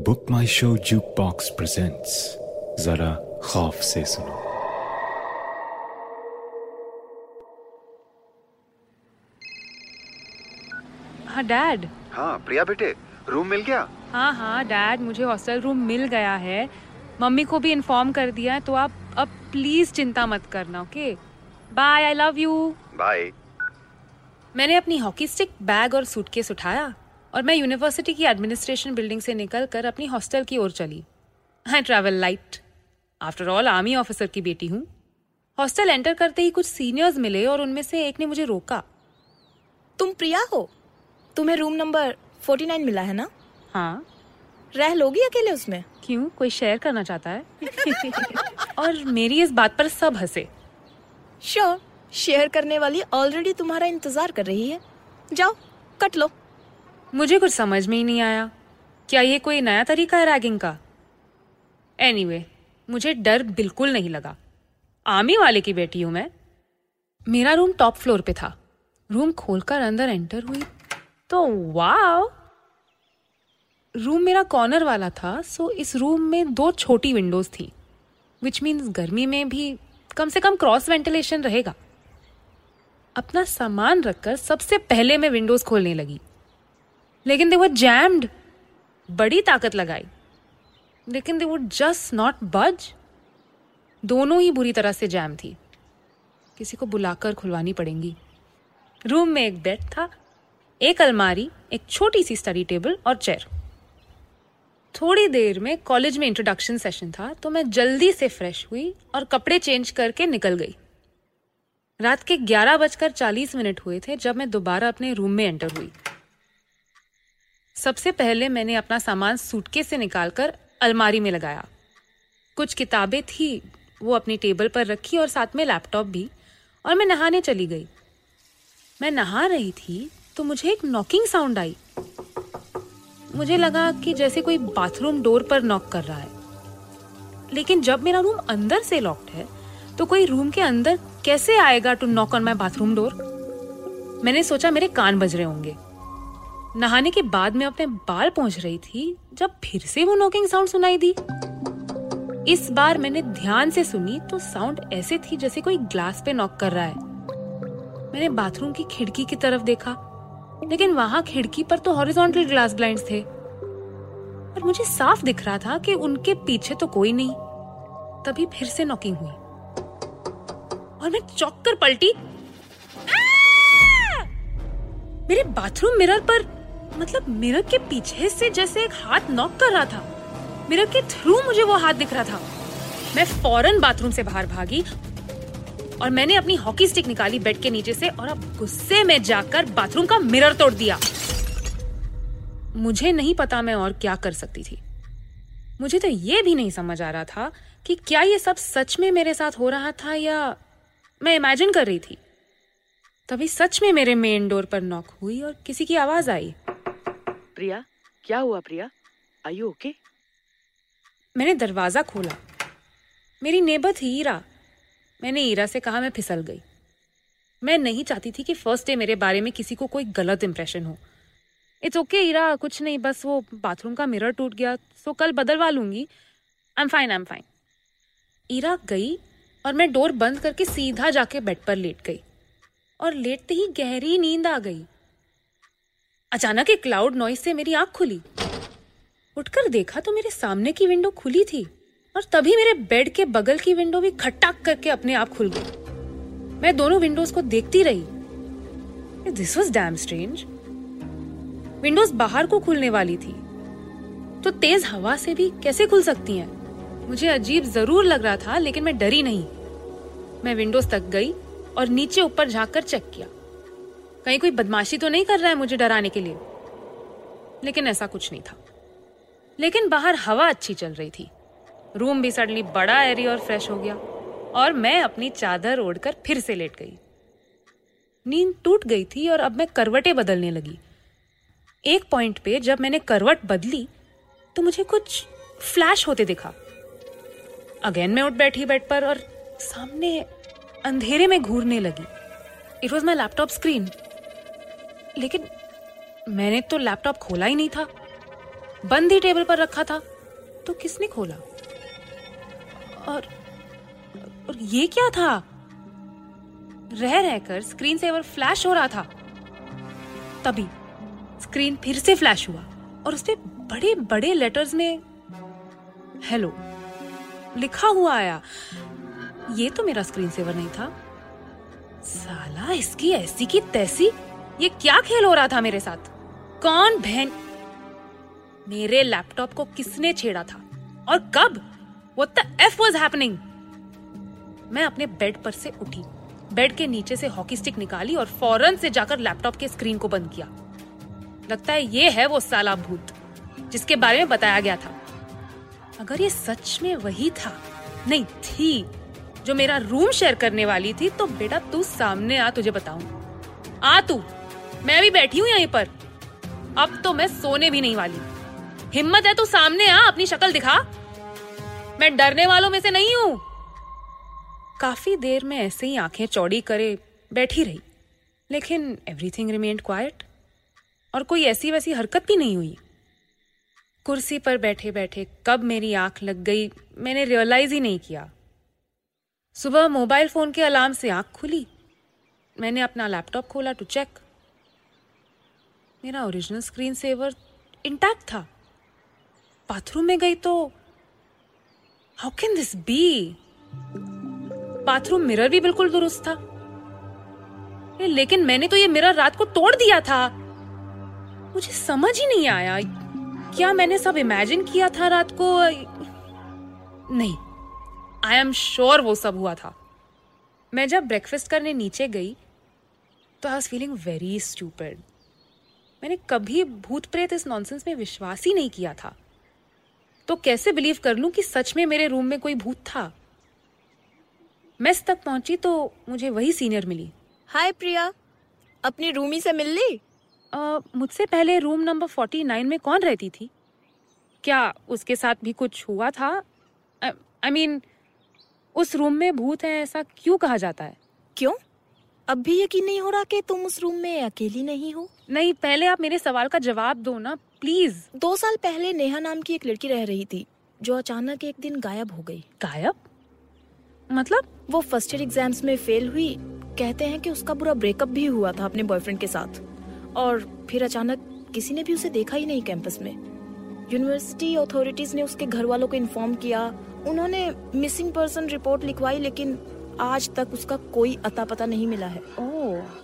Book My Show jukebox presents जरा खौफ से सुनो हाँ डैड हाँ प्रिया बेटे रूम मिल गया? हाँ हाँ डैड मुझे हॉस्टल रूम मिल गया है। मम्मी को भी इन्फॉर्म कर दिया है तो आप अब प्लीज़ चिंता मत करना okay bye I love you bye मैंने अपनी हॉकी स्टिक बैग और सूटकेस उठाया। और मैं यूनिवर्सिटी की एडमिनिस्ट्रेशन बिल्डिंग से निकल कर अपनी हॉस्टल की ओर चली। I travel light. After all army officer की बेटी हूँ। हॉस्टल एंटर करते ही कुछ सीनियर्स मिले और उनमें से एक ने मुझे रोका। तुम प्रिया हो? तुम्हें रूम नंबर 49 मिला है ना? हाँ। रह लोगी अकेले उसमें? क्यों? कोई शेयर करना चाहता है? और मेरी इस बात पर सब हंसे। श्योर शेयर करने वाली ऑलरेडी तुम्हारा इंतज़ार कर रही है। जाओ कट लो। मुझे कुछ समझ में ही नहीं आया। क्या ये कोई नया तरीका है रैगिंग का? एनीवे anyway, मुझे डर बिल्कुल नहीं लगा। आर्मी वाले की बेटी हूँ मैं। मेरा रूम टॉप फ्लोर पे था। रूम खोलकर अंदर एंटर हुई। तो वाओ रूम मेरा कॉर्नर वाला था सो इस रूम में दो छोटी विंडोज़ थी विच मीन्स गर्मी में भी कम से कम क्रॉस वेंटिलेशन रहेगा। अपना सामान रखकर सबसे पहले मैं विंडोज़ खोलने लगी। लेकिन दे वो जैम्ड बड़ी ताकत लगाई। लेकिन दे वुड जस्ट नॉट बज दोनों ही बुरी तरह से जैम थी। किसी को बुलाकर खुलवानी पड़ेंगी। रूम में एक बेड था, एक अलमारी, एक छोटी सी स्टडी टेबल और चेयर थोड़ी देर में कॉलेज में इंट्रोडक्शन सेशन था तो मैं जल्दी से फ्रेश हुई और कपड़े चेंज करके निकल गई। रात के ग्यारह बजकर चालीस मिनट हुए थे जब मैं दोबारा अपने रूम में एंटर हुई। सबसे पहले मैंने अपना सामान सूटके से निकालकर अलमारी में लगाया। कुछ किताबें थी, वो अपनी टेबल पर रखी और साथ में लैपटॉप भी, और मैं नहाने चली गई। मैं नहा रही थी तो मुझे एक नॉकिंग साउंड आई। मुझे लगा कि जैसे कोई बाथरूम डोर पर नॉक कर रहा है। लेकिन जब मेरा रूम अंदर से लॉक्ड है तो कोई रूम के अंदर कैसे आएगा to knock on my bathroom door मैंने सोचा मेरे कान बज रहे होंगे। नहाने के बाद मैं अपने बाल पहुँच रही थी, जब फिर से वो नॉकिंग साउंड सुनाई दी। इस बार मैंने ध्यान से सुनी तो साउंड ऐसे थी जैसे कोई ग्लास पे नॉक कर रहा है। मैंने बाथरूम की खिड़की की तरफ़ देखा, लेकिन वहाँ खिड़की पर तो हॉरिजॉन्टल ग्लास ब्लाइंड्स थे। और मुझे साफ़ दिख रहा था कि उनके पीछे तो कोई नहीं। तभी फिर से नॉकिंग हुई। और मैं चौक कर पलटी मेरे बाथरूम मिरर पर मतलब मिरर के पीछे से जैसे एक हाथ नॉक कर रहा था। मिरर के थ्रू मुझे वो हाथ दिख रहा था। मैं फ़ौरन बाथरूम से बाहर भागी और मैंने अपनी हॉकी स्टिक निकाली बेड के नीचे से और अब गुस्से में जाकर बाथरूम का मिरर तोड़ दिया। मुझे नहीं पता मैं और क्या कर सकती थी। मुझे तो ये भी नहीं समझ आ रहा था कि क्या ये सब सच में मेरे साथ हो रहा था या मैं इमेजिन कर रही थी। तभी सच में मेरे मेन डोर पर नॉक हुई और किसी की आवाज़ आई। प्रिया, क्या हुआ प्रिया? आई यू ओके मैंने दरवाज़ा खोला। मेरी नेबर थी ईरा मैंने ईरा से कहा, मैं फिसल गई। मैं नहीं चाहती थी कि फ़र्स्ट डे मेरे बारे में किसी को कोई गलत इंप्रेशन हो। इट्स ओके ईरा कुछ नहीं, बस वो बाथरूम का मिरर टूट गया सो कल बदलवा लूँगी। I am fine I am fine Ira गई और मैं डोर बंद करके सीधा जाके बेड पर लेट गई। और लेटते ही गहरी नींद आ गई। अचानक एक क्लाउड नॉइस से मेरी आँख खुली। उठकर देखा तो मेरे सामने की विंडो खुली थी और तभी मेरे बेड के बगल की विंडो भी खट्टाक करके अपने आप खुल गई। मैं दोनों विंडोज़ को देखती रही। This was damn strange windows बाहर को खुलने वाली थी। तो तेज हवा से भी कैसे खुल सकती हैं? मुझे अजीब ज़रूर लग रहा था, लेकिन मैं डरी नहीं। मैं विंडोज़ तक गई और नीचे ऊपर झाँक कर चेक किया। कहीं कोई बदमाशी तो नहीं कर रहा है मुझे डराने के लिए? लेकिन ऐसा कुछ नहीं था। लेकिन बाहर हवा अच्छी चल रही थी। रूम भी सडनली बड़ा एरी और फ्रेश हो गया और मैं अपनी चादर ओढ़कर फिर से लेट गई। नींद टूट गई थी और अब मैं करवटें बदलने लगी। एक पॉइंट पे जब मैंने करवट बदली तो मुझे कुछ फ्लैश होते दिखा। अगेन मैं उठ बैठी बेड पर और सामने अंधेरे में घूरने लगी। It was my laptop screen लेकिन मैंने तो लैपटॉप खोला ही नहीं था। बंद ही टेबल पर रखा था तो किसने खोला? और और ये क्या था? रह रहकर स्क्रीन सेवर फ्लैश हो रहा था, तभी स्क्रीन फिर से फ्लैश हुआ और उसपे बड़े बड़े लेटर्स में, हेलो, लिखा हुआ आया। ये तो मेरा स्क्रीन सेवर नहीं था। साला, इसकी ऐसी की तैसी ये क्या खेल हो रहा था मेरे साथ? कौन बहन? मेरे लैपटॉप को किसने छेड़ा था? और कब? What the F was happening? मैं अपने बेड पर से उठी, बेड के नीचे से हॉकी स्टिक निकाली और फ़ौरन से जाकर लैपटॉप के स्क्रीन को बंद किया। लगता है ये है वो साला भूत, जिसके बारे में बताया गया था। अगर ये सच में वही था, नहीं, थी, जो मेरा रूम शेयर करने वाली थी तो बेटा तू सामने आ, तुझे बताऊँ। आ तू। मैं भी बैठी हूँ यहीं पर। अब तो मैं सोने भी नहीं वाली। हिम्मत है तो सामने आ, अपनी शक्ल दिखा। मैं डरने वालों में से नहीं हूँ। काफ़ी देर में ऐसे ही आँखें चौड़ी करे बैठी रही। लेकिन एवरीथिंग रिमेन्ड क्वाइट और कोई ऐसी वैसी हरकत भी नहीं हुई। कुर्सी पर बैठे बैठे कब मेरी आँख लग गई, मैंने रियलाइज़ ही नहीं किया। सुबह मोबाइल फ़ोन के अलार्म से आँख खुली। मैंने अपना लैपटॉप खोला टू चेक मेरा ओरिजिनल स्क्रीन सेवर इंटैक्ट था। बाथरूम में गई तो how can this be bathroom mirror भी बिल्कुल दुरुस्त था। लेकिन मैंने तो ये मिरर रात को तोड़ दिया था। मुझे समझ ही नहीं आया। क्या मैंने सब इमेजिन किया था रात को? नहीं। आई एम श्योर वो सब हुआ था। मैं जब ब्रेकफास्ट करने नीचे गई तो I was feeling very stupid मैंने कभी भूत प्रेत इस नॉनसेंस में विश्वास ही नहीं किया था। तो कैसे बिलीव कर लूँ कि सच में मेरे रूम में कोई भूत था? मेस तक पहुँची तो मुझे वही सीनियर मिली। हाय प्रिया। अपनी रूमी से मिल ली? मुझसे पहले रूम नंबर फोर्टी नाइन में कौन रहती थी? क्या उसके साथ भी कुछ हुआ था? आई I मीन mean, उस रूम में भूत है ऐसा क्यों कहा जाता है? क्यों? अब भी यकीन नहीं हो रहा कि तुम उस रूम में अकेली नहीं हो। नहीं पहले आप मेरे सवाल का जवाब दो ना प्लीज़ दो साल पहले नेहा नाम की एक लड़की रह रही थी जो अचानक एक दिन गायब हो गई। गायब? मतलब? वो फ़र्स्ट ईयर एग्ज़ाम्स में फेल हुई कहते हैं कि उसका बुरा ब्रेकअप भी हुआ था अपने बॉयफ्रेंड के साथ। और फिर अचानक किसी ने भी उसे देखा ही नहीं कैंपस में। यूनिवर्सिटी अथॉरिटीज ने उसके घर वालों को इन्फॉर्म किया। उन्होंने मिसिंग पर्सन रिपोर्ट लिखवाई लेकिन आज तक उसका कोई अता पता नहीं मिला है। ओह।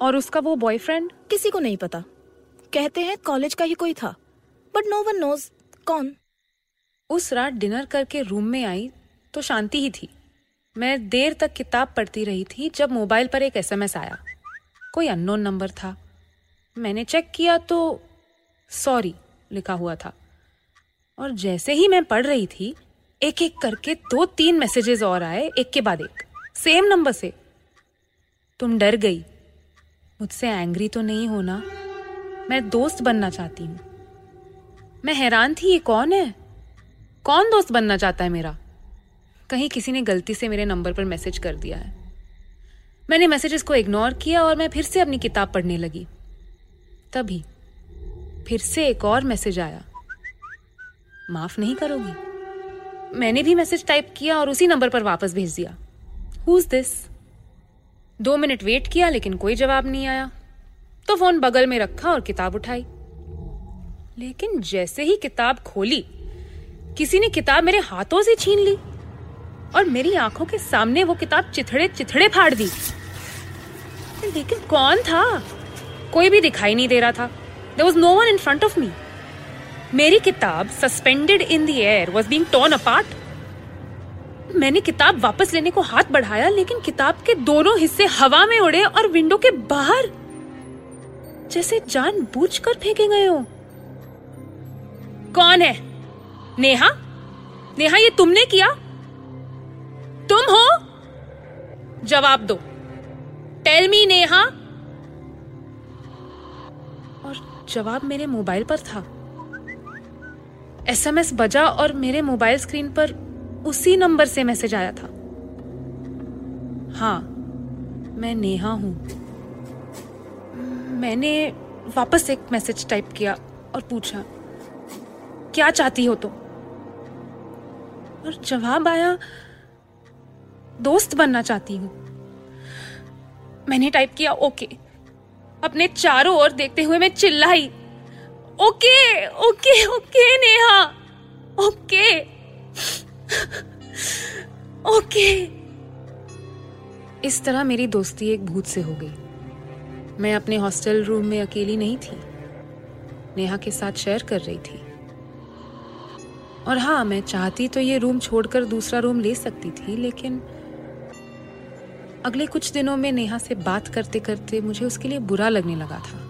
और उसका वो बॉयफ्रेंड किसी को नहीं पता। कहते हैं कॉलेज का ही कोई था। बट नो वन नोज़ कौन। उस रात डिनर करके रूम में आई तो शांति ही थी। मैं देर तक किताब पढ़ती रही थी जब मोबाइल पर एक एसएमएस आया। कोई अननोन नंबर था। मैंने चेक किया तो सॉरी लिखा हुआ था। और जैसे ही मैं पढ़ रही थी एक एक करके दो तीन मैसेजेस और आए एक के बाद एक। सेम नंबर से। तुम डर गई। मुझसे एंग्री तो नहीं होना। मैं दोस्त बनना चाहती हूँ। मैं हैरान थी ये कौन है? कौन दोस्त बनना चाहता है मेरा? कहीं किसी ने गलती से मेरे नंबर पर मैसेज कर दिया है। मैंने मैसेजेस को इग्नोर किया और मैं फिर से अपनी किताब पढ़ने लगी। तभी फिर से एक और मैसेज आया। माफ़ नहीं करोगी। मैंने भी मैसेज टाइप किया और उसी नंबर पर वापस भेज दिया। हु इज़ दिस दो मिनट वेट किया, लेकिन कोई जवाब नहीं आया। तो फ़ोन बगल में रखा और किताब उठाई। लेकिन जैसे ही किताब खोली, किसी ने किताब मेरे हाथों से छीन ली और मेरी आँखों के सामने वो किताब चिथड़े चिथड़े फाड़ दी। लेकिन कौन था? कोई भी दिखाई नहीं दे रहा था। There was no one in front of me मेरी किताब suspended in the air was being torn apart मैंने किताब वापस लेने को हाथ बढ़ाया, लेकिन किताब के दोनों हिस्से हवा में उड़े और विंडो के बाहर। जैसे जान बूझ कर फेंके गए हो। कौन है? नेहा? नेहा, ये तुमने किया? तुम हो? जवाब दो। Tell me Neha. और जवाब मेरे मोबाइल पर था। एसएमएस बजा और मेरे मोबाइल स्क्रीन पर उसी नंबर से मैसेज आया था। हाँ मैं नेहा हूँ। मैंने वापस एक मैसेज टाइप किया और पूछा, क्या चाहती हो तुम? और जवाब आया, दोस्त बनना चाहती हूँ। मैंने टाइप किया, ओके। अपने चारों ओर देखते हुए मैं चिल्लाई, okay okay okay Neha, okay. Okay. इस तरह मेरी दोस्ती एक भूत से हो गई। मैं अपने हॉस्टल रूम में अकेली नहीं थी। नेहा के साथ शेयर कर रही थी। और हाँ मैं चाहती तो ये रूम छोड़कर दूसरा रूम ले सकती थी, लेकिन अगले कुछ दिनों में नेहा से बात करते करते मुझे उसके लिए बुरा लगने लगा था।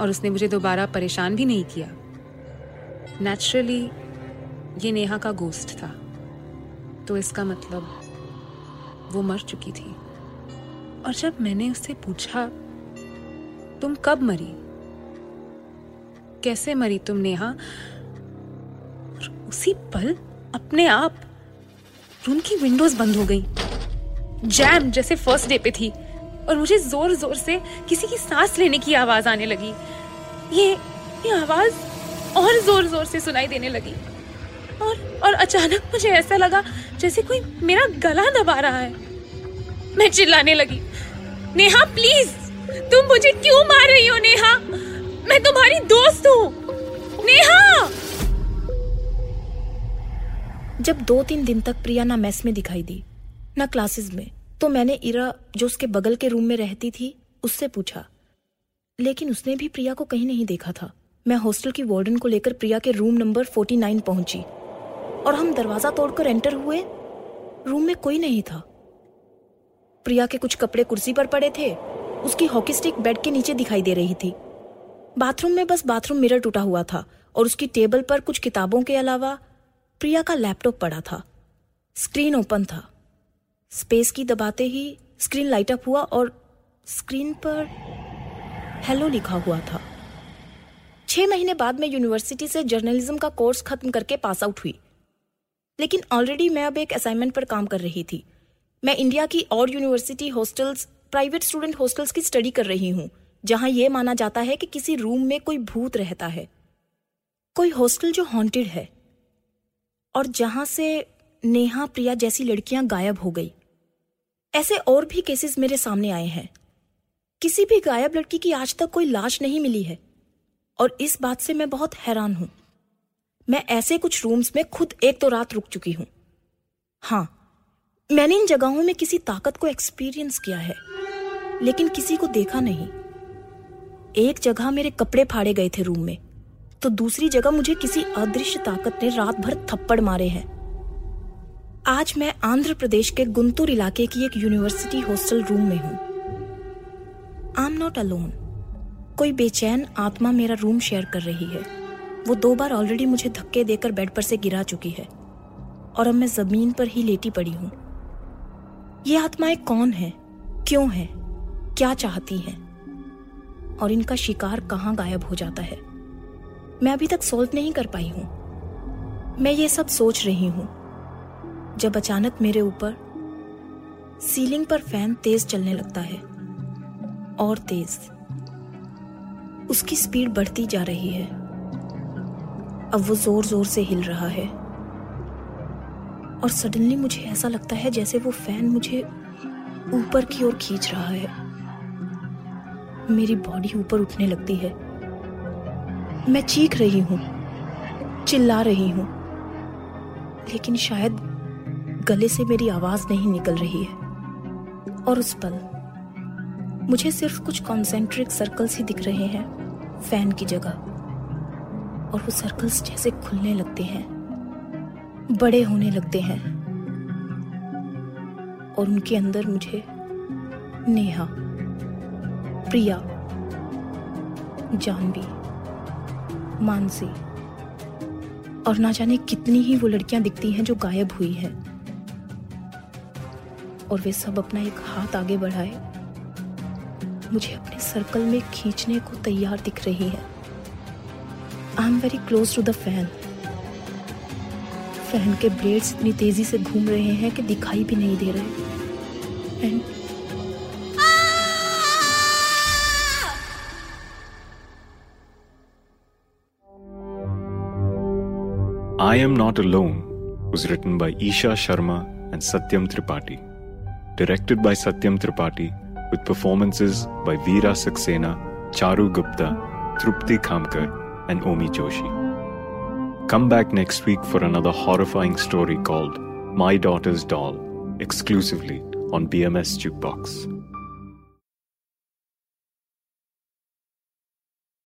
और उसने मुझे दोबारा परेशान भी नहीं किया। नेचुरली ये नेहा का गोस्ट था। तो इसका मतलब वो मर चुकी थी। और जब मैंने उससे पूछा, तुम कब मरी? कैसे मरी तुम नेहा? उसी पल अपने आप रूम की विंडोज़ बंद हो गई। जैम जैसे फ़र्स्ट डे पे थी। और मुझे ज़ोर ज़ोर से किसी की सांस लेने की आवाज़ आने लगी। ये ये आवाज़ और ज़ोर ज़ोर से सुनाई देने लगी। और अचानक मुझे ऐसा लगा जैसे कोई मेरा गला दबा रहा है। मैं चिल्लाने लगी। नेहा प्लीज़ तुम मुझे क्यों मार रही हो, नेहा? मैं तुम्हारी दोस्त हूँ। नेहा! जब दो तीन दिन तक प्रिया ना मेस में दिखाई दी, ना क्लासेस में तो मैंने इरा जो उसके बगल के रूम में रहती थी, उससे पूछा। लेकिन उसने भी प्रिया को कहीं नहीं देखा था। मैं हॉस्टल की वार्डन को लेकर प्रिया के रूम नंबर 49 पहुँची। और हम दरवाज़ा तोड़कर एंटर हुए। रूम में कोई नहीं था। प्रिया के कुछ कपड़े कुर्सी पर पड़े थे। उसकी हॉकी स्टिक बेड के नीचे दिखाई दे रही थी। बाथरूम में बस बाथरूम मिरर टूटा हुआ था और उसकी टेबल पर कुछ किताबों के अलावा प्रिया का लैपटॉप पड़ा था। स्क्रीन ओपन था। स्पेस की दबाते ही स्क्रीन लाइट अप हुआ और स्क्रीन पर हेलो लिखा हुआ था। छह महीने बाद मैं यूनिवर्सिटी से जर्नलिज्म का कोर्स खत्म करके पास आउट हुई। लेकिन ऑलरेडी मैं अब एक असाइनमेंट पर काम कर रही थी। मैं इंडिया की और university hostels private student hostels की स्टडी कर रही हूँ, जहाँ यह माना जाता है कि किसी रूम में कोई भूत रहता है। कोई हॉस्टल जो हॉन्टेड है। और जहाँ से नेहा, प्रिया जैसी लड़कियाँ गायब हो गई। ऐसे और भी केसेस मेरे सामने आए हैं। किसी भी गायब लड़की की आज तक कोई लाश नहीं मिली है। और इस बात से मैं बहुत हैरान हूँ। मैं ऐसे कुछ रूम्स में खुद एक तो रात रुक चुकी हूँ। हाँ मैंने इन जगहों में किसी ताकत को एक्सपीरियंस किया है, लेकिन किसी को देखा नहीं। एक जगह मेरे कपड़े फाड़े गए थे रूम में तो दूसरी जगह मुझे किसी अदृश्य ताकत ने रात भर थप्पड़ मारे हैं। आज मैं आंध्र प्रदेश के गुंतूर इलाके की एक यूनिवर्सिटी हॉस्टल रूम में हूँ। आई एम नॉट अलोन कोई बेचैन आत्मा मेरा रूम शेयर कर रही है। वो दो बार ऑलरेडी मुझे धक्के देकर बेड पर से गिरा चुकी है। और अब मैं ज़मीन पर ही लेटी पड़ी हूँ। ये आत्माएँ कौन है? क्यों है? क्या चाहती हैं? और इनका शिकार कहाँ गायब हो जाता है? मैं अभी तक सोल्व नहीं कर पाई हूँ। मैं ये सब सोच रही हूँ। जब अचानक मेरे ऊपर सीलिंग पर फ़ैन तेज चलने लगता है, और तेज, उसकी स्पीड बढ़ती जा रही है। अब वो ज़ोर ज़ोर से हिल रहा है। और सडनली मुझे ऐसा लगता है जैसे वो फ़ैन मुझे ऊपर की ओर खींच रहा है। मेरी बॉडी ऊपर उठने लगती है। मैं चीख रही हूँ, चिल्ला रही हूँ। लेकिन शायद गले से मेरी आवाज़ नहीं निकल रही है। और उस पल मुझे सिर्फ़ कुछ कॉन्सेंट्रिक सर्कल्स ही दिख रहे हैं फ़ैन की जगह। और वो सर्कल्स जैसे खुलने लगते हैं, बड़े होने लगते हैं। और उनके अंदर मुझे नेहा, प्रिया जानवी मानसी और ना जाने कितनी ही वो लड़कियाँ दिखती हैं जो गायब हुई हैं। और वे सब अपना एक हाथ आगे बढ़ाए, मुझे अपने सर्कल में खींचने को तैयार दिख रही है। I am very close to the fan fan के ब्लेड्स इतनी तेज़ी से घूम रहे हैं कि दिखाई भी नहीं दे रहे and I Am Not Alone was written by Isha Sharma and Satyam Tripathi. Directed by Satyam Tripathi with performances by Veera Saxena, Charu Gupta, Trupti Khamkar, and Omi Joshi. Come back next week for another horrifying story called My Daughter's Doll, exclusively on BMS Jukebox.